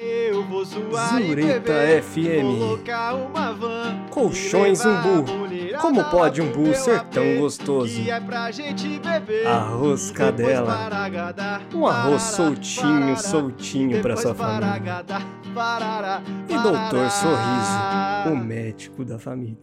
Eu vou zoar Zureta e beber, FM. Colchões Umbu. Como pode pro umbu ser tão gostoso? É. Arroz cadela. Um arroz soltinho, soltinho pra sua família. E Doutor. Sorriso, o médico da família.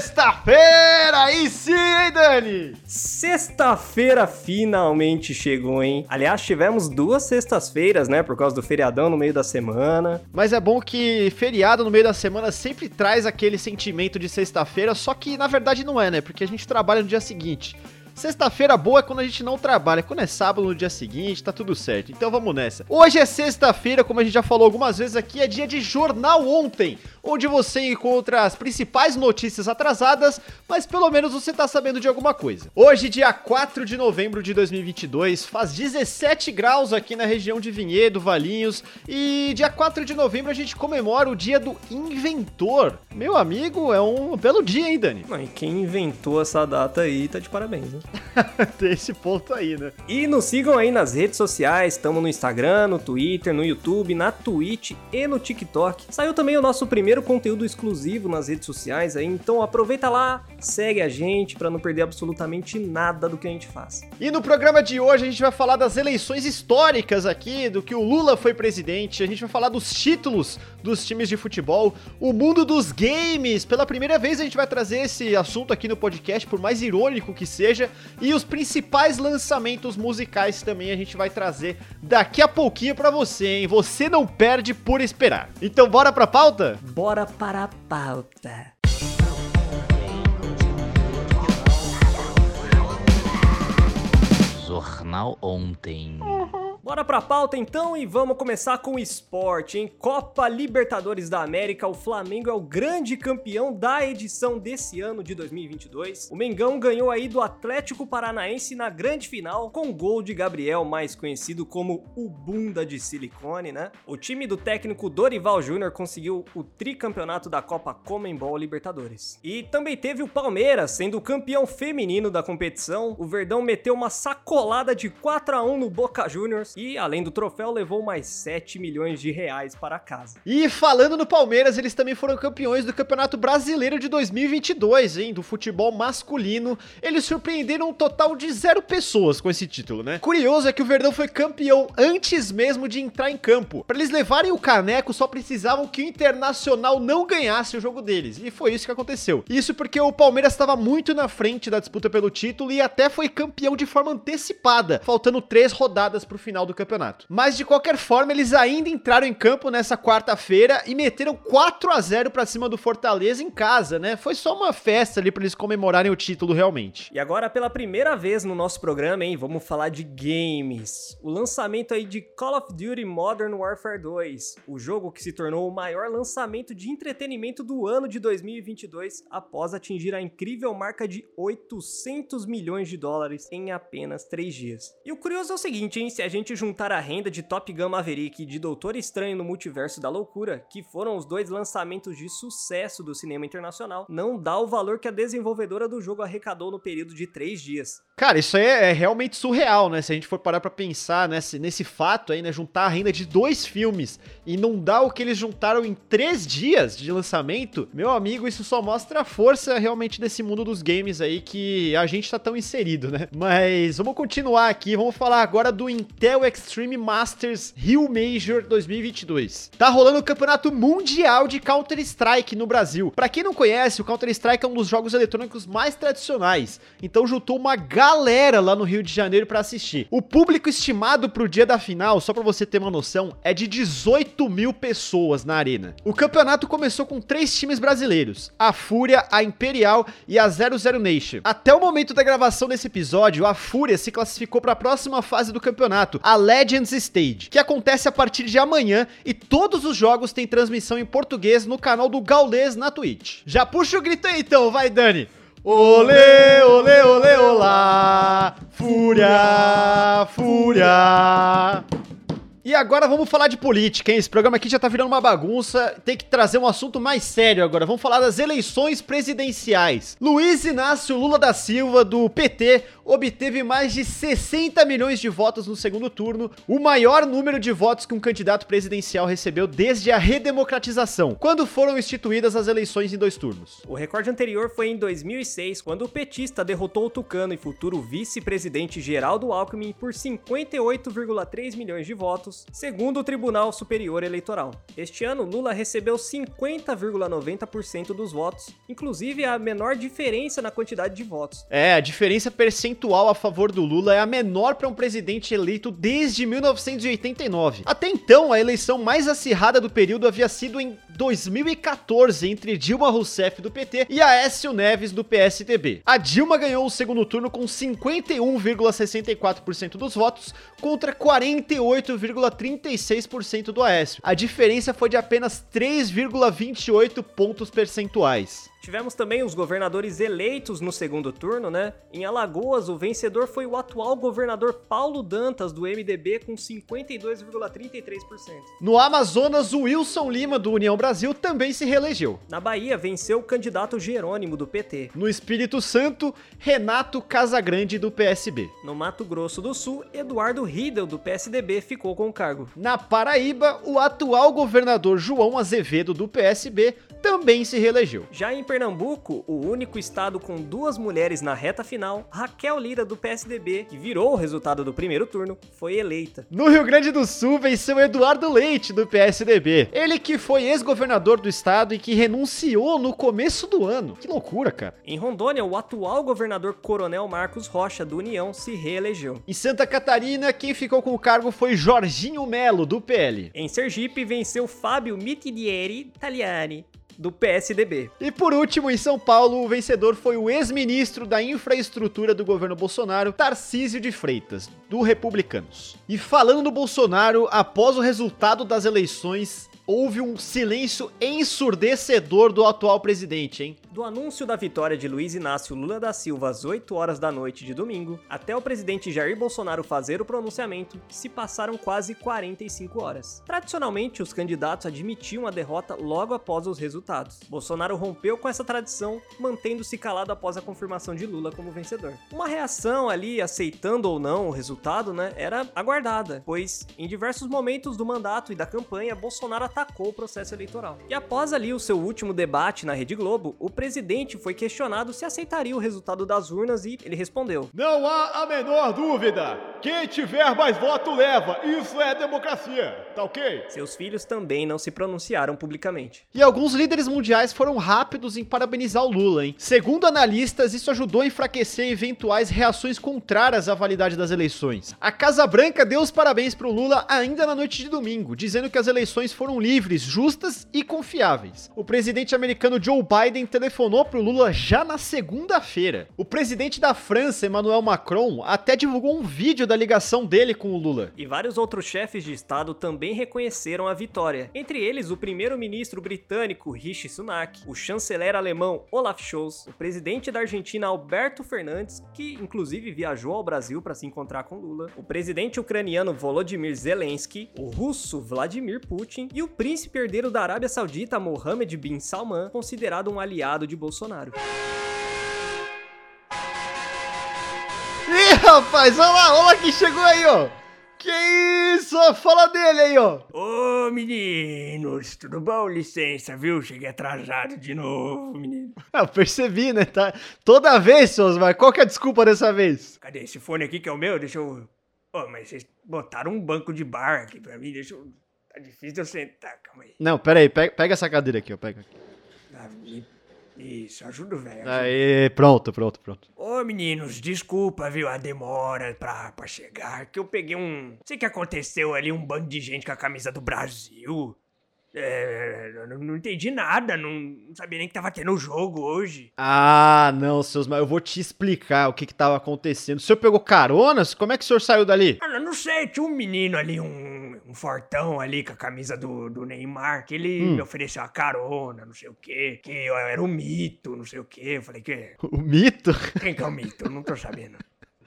Sexta-feira! Aí sim, hein, Dani? Sexta-feira finalmente chegou, hein? Aliás, tivemos duas sextas-feiras, né? Por causa do feriadão no meio da semana. Mas é bom que feriado no meio da semana sempre traz aquele sentimento de sexta-feira, só que na verdade não é, né? Porque a gente trabalha no dia seguinte. Sexta-feira boa é quando a gente não trabalha, quando é sábado no dia seguinte, tá tudo certo. Então vamos nessa. Hoje é sexta-feira, como a gente já falou algumas vezes aqui, é dia de Jornal Ontem, onde você encontra as principais notícias atrasadas, mas pelo menos você tá sabendo de alguma coisa. Hoje, dia 4 de novembro de 2022, faz 17 graus aqui na região de Vinhedo, Valinhos, e dia 4 de novembro a gente comemora o dia do inventor. Meu amigo, é um belo dia, hein, Dani? Não, e quem inventou essa data aí tá de parabéns, né? Tem esse ponto aí, né? E nos sigam aí nas redes sociais, estamos no Instagram, no Twitter, no YouTube, na Twitch e no TikTok. Saiu também o nosso primeiro conteúdo exclusivo nas redes sociais aí, então aproveita lá, segue a gente pra não perder absolutamente nada do que a gente faz. E no programa de hoje a gente vai falar das eleições históricas aqui, do que o Lula foi presidente, a gente vai falar dos títulos dos times de futebol, o mundo dos games. Pela primeira vez a gente vai trazer esse assunto aqui no podcast, por mais irônico que seja, e os principais lançamentos musicais também a gente vai trazer daqui a pouquinho pra você, hein? Você não perde por esperar. Então bora pra pauta? Bora para a pauta. Jornal Ontem. Bora pra pauta então e vamos começar com o esporte, em Copa Libertadores da América, o Flamengo é o grande campeão da edição desse ano de 2022. O Mengão ganhou aí do Atlético Paranaense na grande final com gol de Gabriel, mais conhecido como o bunda de silicone, né? O time do técnico Dorival Júnior conseguiu o tricampeonato da Copa Comembol Libertadores. E também teve o Palmeiras sendo o campeão feminino da competição. O Verdão meteu uma sacolada de 4 a 1 no Boca Juniors além do troféu, levou mais 7 milhões de reais para casa. E falando no Palmeiras, eles também foram campeões do Campeonato Brasileiro de 2022, hein? Do futebol masculino. Eles surpreenderam um total de zero pessoas com esse título, né? Curioso é que o Verdão foi campeão antes mesmo de entrar em campo. Para eles levarem o caneco, só precisavam que o Internacional não ganhasse o jogo deles. E foi isso que aconteceu. Isso porque o Palmeiras estava muito na frente da disputa pelo título e até foi campeão de forma antecipada, faltando três rodadas pro final do campeonato. Mas de qualquer forma, eles ainda entraram em campo nessa quarta-feira e meteram 4 a 0 para cima do Fortaleza em casa, né? Foi só uma festa ali para eles comemorarem o título realmente. E agora, pela primeira vez no nosso programa, hein, vamos falar de games. O lançamento aí de Call of Duty Modern Warfare 2, o jogo que se tornou o maior lançamento de entretenimento do ano de 2022, após atingir a incrível marca de 800 milhões de dólares em apenas 3 dias. E o curioso é o seguinte, hein, se a gente juntar a renda de Top Gun Maverick e de Doutor Estranho no Multiverso da Loucura, que foram os dois lançamentos de sucesso do cinema internacional, não dá o valor que a desenvolvedora do jogo arrecadou no período de 3 dias. Cara, isso aí é, é realmente surreal, né? Se a gente for parar pra pensar nesse, nesse fato aí, né? Juntar a renda de dois filmes e não dar o que eles juntaram em três dias de lançamento, meu amigo, isso só mostra a força realmente desse mundo dos games aí que a gente tá tão inserido, né? Mas vamos continuar aqui, vamos falar agora do Intel Extreme Masters Rio Major 2022. Tá rolando o campeonato mundial de Counter-Strike no Brasil. Pra quem não conhece, o Counter-Strike é um dos jogos eletrônicos mais tradicionais, então juntou uma galera lá no Rio de Janeiro pra assistir. O público estimado pro dia da final, só pra você ter uma noção, é de 18 mil pessoas na arena. O campeonato começou com três times brasileiros: a Fúria, a Imperial e a 00 Nation. Até o momento da gravação desse episódio, a Fúria se classificou para a próxima fase do campeonato, a Legends Stage, que acontece a partir de amanhã e todos os jogos têm transmissão em português no canal do Gaulês na Twitch. Já puxa o grito aí então, vai Dani. Olê, olê, olê, olá, fúria, fúria. E agora vamos falar de política, hein? Esse programa aqui já tá virando uma bagunça, tem que trazer um assunto mais sério agora. Vamos falar das eleições presidenciais. Luiz Inácio Lula da Silva, do PT, obteve mais de 60 milhões de votos no segundo turno, o maior número de votos que um candidato presidencial recebeu desde a redemocratização, quando foram instituídas as eleições em dois turnos. O recorde anterior foi em 2006, quando o petista derrotou o tucano e futuro vice-presidente Geraldo Alckmin por 58,3 milhões de votos, segundo o Tribunal Superior Eleitoral. Este ano, Lula recebeu 50,90% dos votos, inclusive a menor diferença na quantidade de votos. É, a diferença percentual a favor do Lula é a menor para um presidente eleito desde 1989. Até então, a eleição mais acirrada do período havia sido em 2014 entre Dilma Rousseff do PT e Aécio Neves do PSDB. A Dilma ganhou o segundo turno com 51,64% dos votos contra 48,36% do Aécio. A diferença foi de apenas 3,28 pontos percentuais. Tivemos também os governadores eleitos no segundo turno, né? Em Alagoas, o vencedor foi o atual governador Paulo Dantas, do MDB, com 52,33%. No Amazonas, o Wilson Lima, do União Brasil, também se reelegeu. Na Bahia, venceu o candidato Jerônimo, do PT. No Espírito Santo, Renato Casagrande, do PSB. No Mato Grosso do Sul, Eduardo Riedel, do PSDB, ficou com o cargo. Na Paraíba, o atual governador João Azevedo, do PSB, também se reelegeu. Já em Pernambuco, o único estado com duas mulheres na reta final, Raquel Lira do PSDB, que virou o resultado do primeiro turno, foi eleita. No Rio Grande do Sul venceu Eduardo Leite do PSDB. Ele que foi ex-governador do estado e que renunciou no começo do ano. Que loucura, cara. Em Rondônia, o atual governador Coronel Marcos Rocha do União se reelegeu. Em Santa Catarina, quem ficou com o cargo foi Jorginho Melo do PL. Em Sergipe, venceu Fábio Mitidieri Tagliani do PSDB. E por último, em São Paulo, o vencedor foi o ex-ministro da Infraestrutura do governo Bolsonaro, Tarcísio de Freitas, do Republicanos. E falando do Bolsonaro, após o resultado das eleições, houve um silêncio ensurdecedor do atual presidente, hein? Do anúncio da vitória de Luiz Inácio Lula da Silva às 8 horas da noite de domingo, até o presidente Jair Bolsonaro fazer o pronunciamento, se passaram quase 45 horas. Tradicionalmente, os candidatos admitiam a derrota logo após os resultados. Bolsonaro rompeu com essa tradição, mantendo-se calado após a confirmação de Lula como vencedor. Uma reação ali, aceitando ou não o resultado, né, era aguardada, pois em diversos momentos do mandato e da campanha, Bolsonaro o processo eleitoral. E após ali o seu último debate na Rede Globo, o presidente foi questionado se aceitaria o resultado das urnas e ele respondeu: Não há a menor dúvida. Quem tiver mais voto leva. Isso é democracia. Tá ok? Seus filhos também não se pronunciaram publicamente. E alguns líderes mundiais foram rápidos em parabenizar o Lula, hein? Segundo analistas, isso ajudou a enfraquecer eventuais reações contrárias à validade das eleições. A Casa Branca deu os parabéns pro Lula ainda na noite de domingo, dizendo que as eleições foram livres, justas e confiáveis. O presidente americano Joe Biden telefonou pro Lula já na segunda-feira. O presidente da França, Emmanuel Macron, até divulgou um vídeo da ligação dele com o Lula. E vários outros chefes de estado também reconheceram a vitória. Entre eles, o primeiro-ministro britânico Rishi Sunak, o chanceler alemão Olaf Scholz, o presidente da Argentina Alberto Fernandes, que inclusive viajou ao Brasil para se encontrar com Lula, o presidente ucraniano Volodymyr Zelensky, o russo Vladimir Putin e o príncipe herdeiro da Arábia Saudita Mohammed bin Salman, considerado um aliado de Bolsonaro. Ih, rapaz, olha lá, olha lá quem chegou aí, ó. Que isso? Fala dele aí, ó. Ô meninos, tudo bom? Licença, viu? Cheguei atrasado de novo, menino. Ah, eu percebi, né? Tá... Toda vez, seus, mas qual que é a desculpa dessa vez? Cadê esse fone aqui que é o meu? Deixa eu. Ô, mas vocês botaram um banco de bar aqui pra mim, deixa eu. Tá difícil de eu sentar, calma aí. Não, pera aí, pega, pega essa cadeira aqui, ó. Pega aqui. Ah, Isso, ajuda o velho. Aí, pronto, pronto, pronto. Ô meninos, desculpa, viu, a demora pra, pra chegar, que eu peguei um. Sei o que aconteceu ali, um bando de gente com a camisa do Brasil. É, não, não entendi nada, não, não sabia nem que tava tendo jogo hoje. Ah, não, seus, mas eu vou te explicar o que que tava acontecendo. O senhor pegou caronas? Como é que o senhor saiu dali? Ah, não sei, tinha um menino ali, um, um fortão ali com a camisa do, do Neymar, que ele Hum. me ofereceu a carona, não sei o quê, que eu era um mito, não sei o quê. Eu falei, que, O mito? quem que é o mito? Eu não tô sabendo.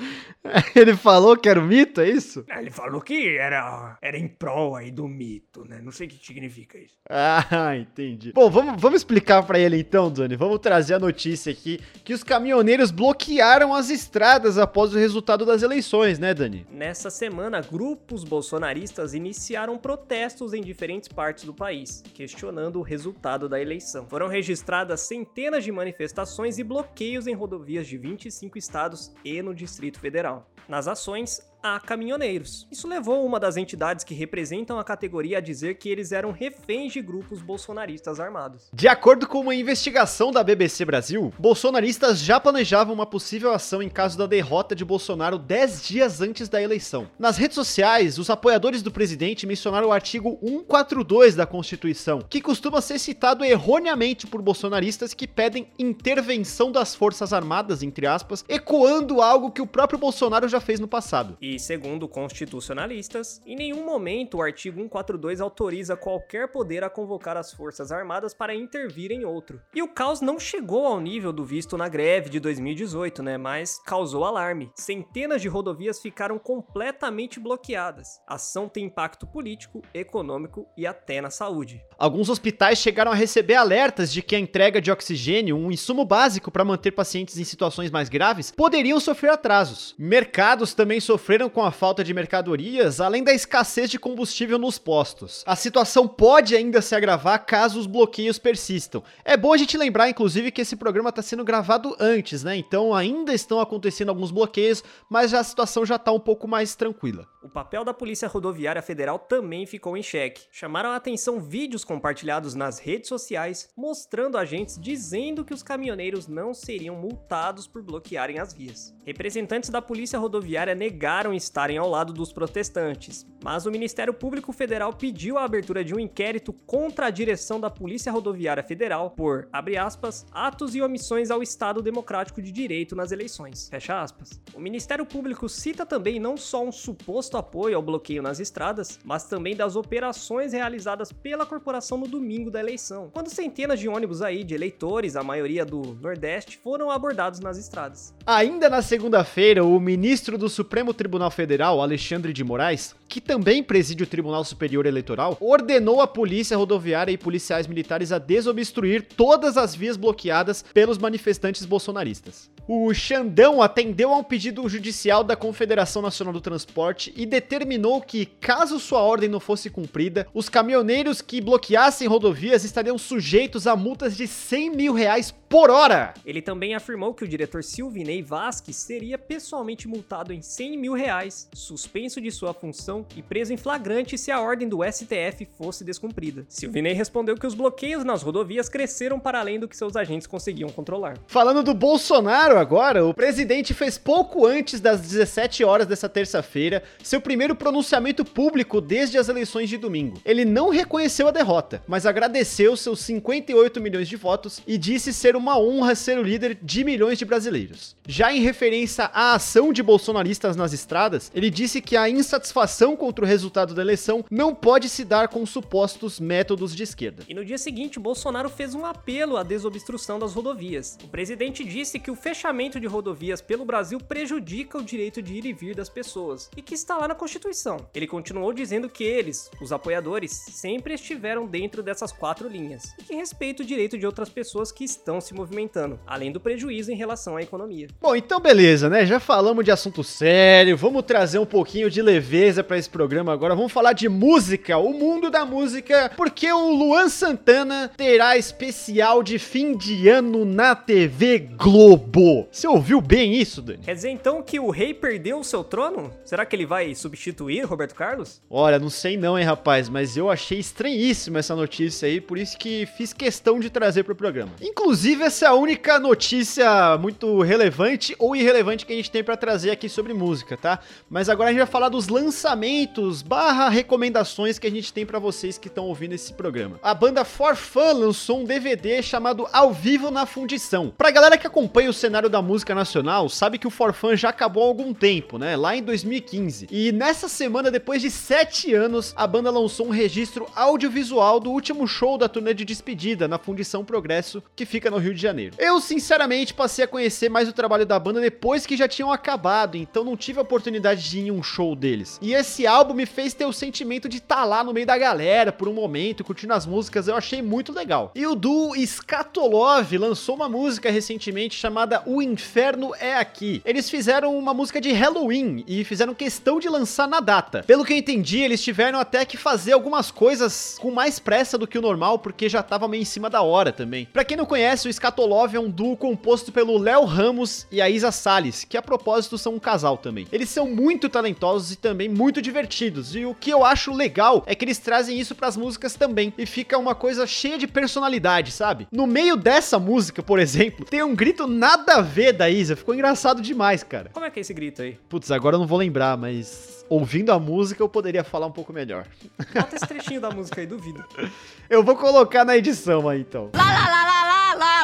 Ele falou que era o mito, é isso? Ah, Ele falou que era, era em prol aí do mito, né? Não sei o que significa isso. Ah, entendi. Bom, vamos, vamos explicar pra ele então, Dani. Vamos trazer a notícia aqui que os caminhoneiros bloquearam as estradas após o resultado das eleições, né, Dani? Nessa semana, grupos bolsonaristas iniciaram protestos em diferentes partes do país, questionando o resultado da eleição. Foram registradas centenas de manifestações e bloqueios em rodovias de 25 estados e no Distrito Federal. Nas ações, há caminhoneiros. Isso levou uma das entidades que representam a categoria a dizer que eles eram reféns de grupos bolsonaristas armados. De acordo com uma investigação da BBC Brasil, bolsonaristas já planejavam uma possível ação em caso da derrota de Bolsonaro 10 dias antes da eleição. Nas redes sociais, os apoiadores do presidente mencionaram o artigo 142 da Constituição, que costuma ser citado erroneamente por bolsonaristas que pedem intervenção das Forças Armadas, entre aspas, ecoando algo que o próprio Bolsonaro já fez no passado. E segundo constitucionalistas, em nenhum momento o artigo 142 autoriza qualquer poder a convocar as Forças Armadas para intervir em outro. E o caos não chegou ao nível do visto na greve de 2018, né? Mas causou alarme. Centenas de rodovias ficaram completamente bloqueadas. A ação tem impacto político, econômico e até na saúde. Alguns hospitais chegaram a receber alertas de que a entrega de oxigênio, um insumo básico para manter pacientes em situações mais graves, poderiam sofrer atrasos. Mercados também sofreram com a falta de mercadorias, além da escassez de combustível nos postos. A situação pode ainda se agravar caso os bloqueios persistam. É bom a gente lembrar, inclusive, que esse programa está sendo gravado antes, né? Então ainda estão acontecendo alguns bloqueios, mas a situação já está um pouco mais tranquila. O papel da Polícia Rodoviária Federal também ficou em xeque. Chamaram a atenção vídeos compartilhados nas redes sociais mostrando agentes dizendo que os caminhoneiros não seriam multados por bloquearem as vias. Representantes da Polícia Rodoviária negaram estarem ao lado dos protestantes, mas o Ministério Público Federal pediu a abertura de um inquérito contra a direção da Polícia Rodoviária Federal por, abre aspas, atos e omissões ao Estado Democrático de Direito nas eleições, fecha aspas. O Ministério Público cita também não só um suposto apoio ao bloqueio nas estradas, mas também das operações realizadas pela corporação no domingo da eleição, quando centenas de ônibus aí de eleitores, a maioria do Nordeste, foram abordados nas estradas. Ainda na segunda-feira, o ministro do Supremo Tribunal Federal, Alexandre de Moraes, que também preside o Tribunal Superior Eleitoral, ordenou a Polícia Rodoviária e policiais militares a desobstruir todas as vias bloqueadas pelos manifestantes bolsonaristas. O Xandão atendeu a um pedido judicial da Confederação Nacional do Transporte e determinou que, caso sua ordem não fosse cumprida, os caminhoneiros que bloqueassem rodovias estariam sujeitos a multas de 100 mil reais por hora. Ele também afirmou que o diretor Silvinei Vasques seria pessoalmente multado em 100 mil reais, suspenso de sua função e preso em flagrante se a ordem do STF fosse descumprida. Silvinei respondeu que os bloqueios nas rodovias cresceram para além do que seus agentes conseguiam controlar. Falando do Bolsonaro agora, o presidente fez pouco antes das 17 horas dessa terça-feira seu primeiro pronunciamento público desde as eleições de domingo. Ele não reconheceu a derrota, mas agradeceu seus 58 milhões de votos e disse ser uma honra ser o líder de milhões de brasileiros. Já em referência à ação de bolsonaristas nas estradas, ele disse que a insatisfação contra o resultado da eleição não pode se dar com supostos métodos de esquerda. E no dia seguinte, Bolsonaro fez um apelo à desobstrução das rodovias. O presidente disse que o fechamento de rodovias pelo Brasil prejudica o direito de ir e vir das pessoas e que está lá na Constituição. Ele continuou dizendo que eles, os apoiadores, sempre estiveram dentro dessas quatro linhas e que respeita o direito de outras pessoas que estão se movimentando, além do prejuízo em relação à economia. Bom, então beleza, né? Já falamos de assunto sério, vamos trazer um pouquinho de leveza para esse programa agora. Vamos falar de música, o mundo da música, porque o Luan Santana terá especial de fim de ano na TV Globo. Você ouviu bem isso, Dani? Quer dizer então que o rei perdeu o seu trono? Será que ele vai substituir Roberto Carlos? Olha, não sei não, hein, rapaz, mas eu achei estranhíssima essa notícia aí, por isso que fiz questão de trazer pro programa. Inclusive, essa é a única notícia muito relevante ou irrelevante que a gente tem para trazer aqui sobre música, tá? Mas agora a gente vai falar dos lançamentos barra recomendações que a gente tem para vocês que estão ouvindo esse programa. A banda For Fun lançou um DVD chamado Ao Vivo na Fundição. Pra galera que acompanha o cenário da música nacional, sabe que o For Fun já acabou há algum tempo, né? Lá em 2015. E nessa semana, depois de sete anos, a banda lançou um registro audiovisual do último show da turnê de despedida na Fundição Progresso, que fica no Rio Rio de Janeiro. Eu, sinceramente, passei a conhecer mais o trabalho da banda depois que já tinham acabado, então não tive a oportunidade de ir em um show deles. E esse álbum me fez ter o sentimento de estar tá lá no meio da galera por um momento, curtindo as músicas, eu achei muito legal. E o duo Skatolov lançou uma música recentemente chamada O Inferno é Aqui. Eles fizeram uma música de Halloween e fizeram questão de lançar na data. Pelo que eu entendi, eles tiveram até que fazer algumas coisas com mais pressa do que o normal, porque já tava meio em cima da hora também. Pra quem não conhece, o Skatolov é um duo composto pelo Léo Ramos e a Isa Salles, que a propósito são um casal também. Eles são muito talentosos e também muito divertidos, e o que eu acho legal é que eles trazem isso pras músicas também, e fica uma coisa cheia de personalidade, sabe? No meio dessa música, por exemplo, tem um grito nada a ver da Isa, ficou engraçado demais, cara. Como é que é esse grito aí? Putz, agora eu não vou lembrar, mas ouvindo a música eu poderia falar um pouco melhor. Bota esse trechinho da música aí, duvido. Eu vou colocar na edição aí então. Lá, lá, lá,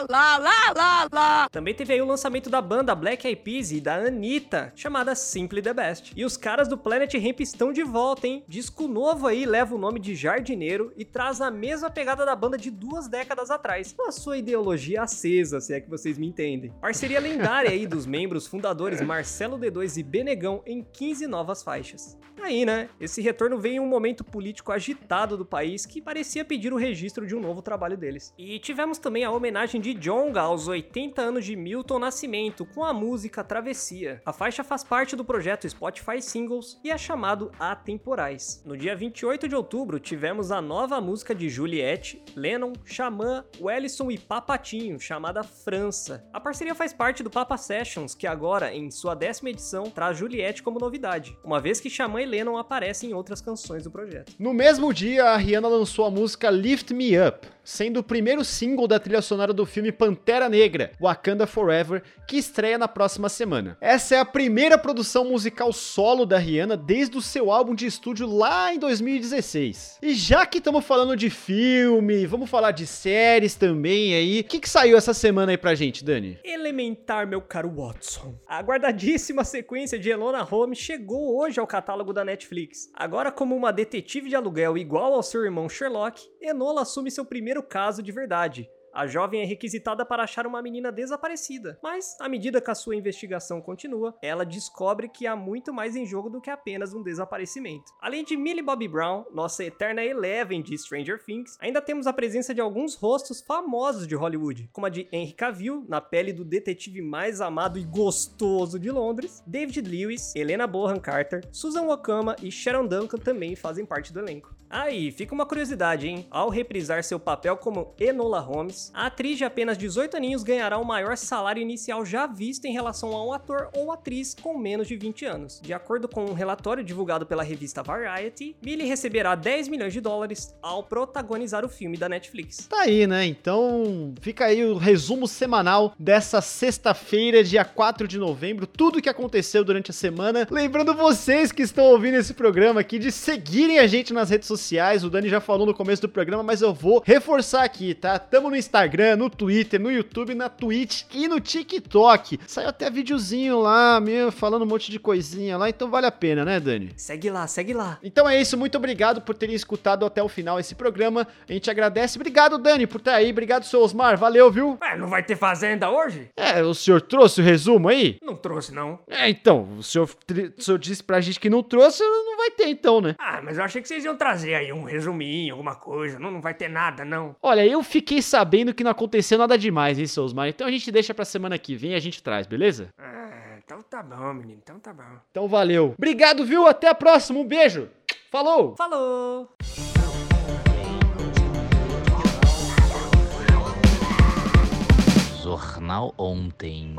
lá, lá, lá, lá. Também teve aí o lançamento da banda Black Eyed Peas e da Anitta, chamada Simply the Best. E os caras do Planet Ramp estão de volta, hein? Disco novo aí leva o nome de Jardineiro e traz a mesma pegada da banda de duas décadas atrás, com a sua ideologia acesa, se é que vocês me entendem. Parceria lendária aí dos membros fundadores Marcelo D2 e Benegão em 15 novas faixas. Aí, né? Esse retorno veio em um momento político agitado do país que parecia pedir o registro de um novo trabalho deles. E tivemos também a homenagem de Jonga aos 80 anos de Milton Nascimento com a música Travessia. A faixa faz parte do projeto Spotify Singles e é chamado Atemporais. No dia 28 de outubro, tivemos a nova música de Juliette, Lennon, Xamã, Wellison e Papatinho, chamada França. A parceria faz parte do Papa Sessions, que agora, em sua décima edição, traz Juliette como novidade, uma vez que Xamã e Lennon aparecem em outras canções do projeto. No mesmo dia, a Rihanna lançou a música Lift Me Up, sendo o primeiro single da trilha sonora do filme Pantera Negra, Wakanda Forever, que estreia na próxima semana. Essa é a primeira produção musical solo da Rihanna desde o seu álbum de estúdio lá em 2016. E já que estamos falando de filme, vamos falar de séries também aí. O que, que saiu essa semana aí pra gente, Dani? Elementar, meu caro Watson. A guardadíssima sequência de Elona Holmes chegou hoje ao catálogo da Netflix. Agora, como uma detetive de aluguel igual ao seu irmão Sherlock, Enola assume seu primeiro caso de verdade. A jovem é requisitada para achar uma menina desaparecida, mas, à medida que a sua investigação continua, ela descobre que há muito mais em jogo do que apenas um desaparecimento. Além de Millie Bobby Brown, nossa eterna Eleven de Stranger Things, ainda temos a presença de alguns rostos famosos de Hollywood, como a de Henry Cavill, na pele do detetive mais amado e gostoso de Londres, David Lewis, Helena Bonham Carter, Susan Wakama e Sharon Duncan também fazem parte do elenco. Aí, fica uma curiosidade, hein? Ao reprisar seu papel como Enola Holmes, a atriz de apenas 18 aninhos ganhará o maior salário inicial já visto em relação a um ator ou atriz com menos de 20 anos. De acordo com um relatório divulgado pela revista Variety, Billy receberá 10 milhões de dólares ao protagonizar o filme da Netflix. Tá aí, né? Então, fica aí o resumo semanal dessa sexta-feira, dia 4 de novembro, tudo que aconteceu durante a semana. Lembrando vocês que estão ouvindo esse programa aqui de seguirem a gente nas redes sociais. O Dani já falou no começo do programa, mas eu vou reforçar aqui, tá? Tamo no Instagram, no Twitter, no YouTube, na Twitch e no TikTok. Saiu até videozinho lá, meu, falando um monte de coisinha lá, então vale a pena, né, Dani? Segue lá, segue lá. Então é isso, muito obrigado por terem escutado até o final esse programa. A gente agradece. Obrigado, Dani, por estar aí. Obrigado, seu Osmar. Valeu, viu? Ué, não vai ter fazenda hoje? É, o senhor trouxe o resumo aí? Não trouxe, não. É, então, o senhor, o senhor disse pra gente que não trouxe, não vai ter então, né? Ah, mas eu achei que vocês iam trazer aí um resuminho, alguma coisa. Não, não vai ter nada, não. Olha, eu fiquei sabendo que não aconteceu nada demais, hein, Osmar? Então a gente deixa pra semana que vem e a gente traz, beleza? Ah, então tá bom, menino. Então tá bom. Então valeu. Obrigado, viu? Até a próxima. Um beijo. Falou! Falou! Jornal Ontem.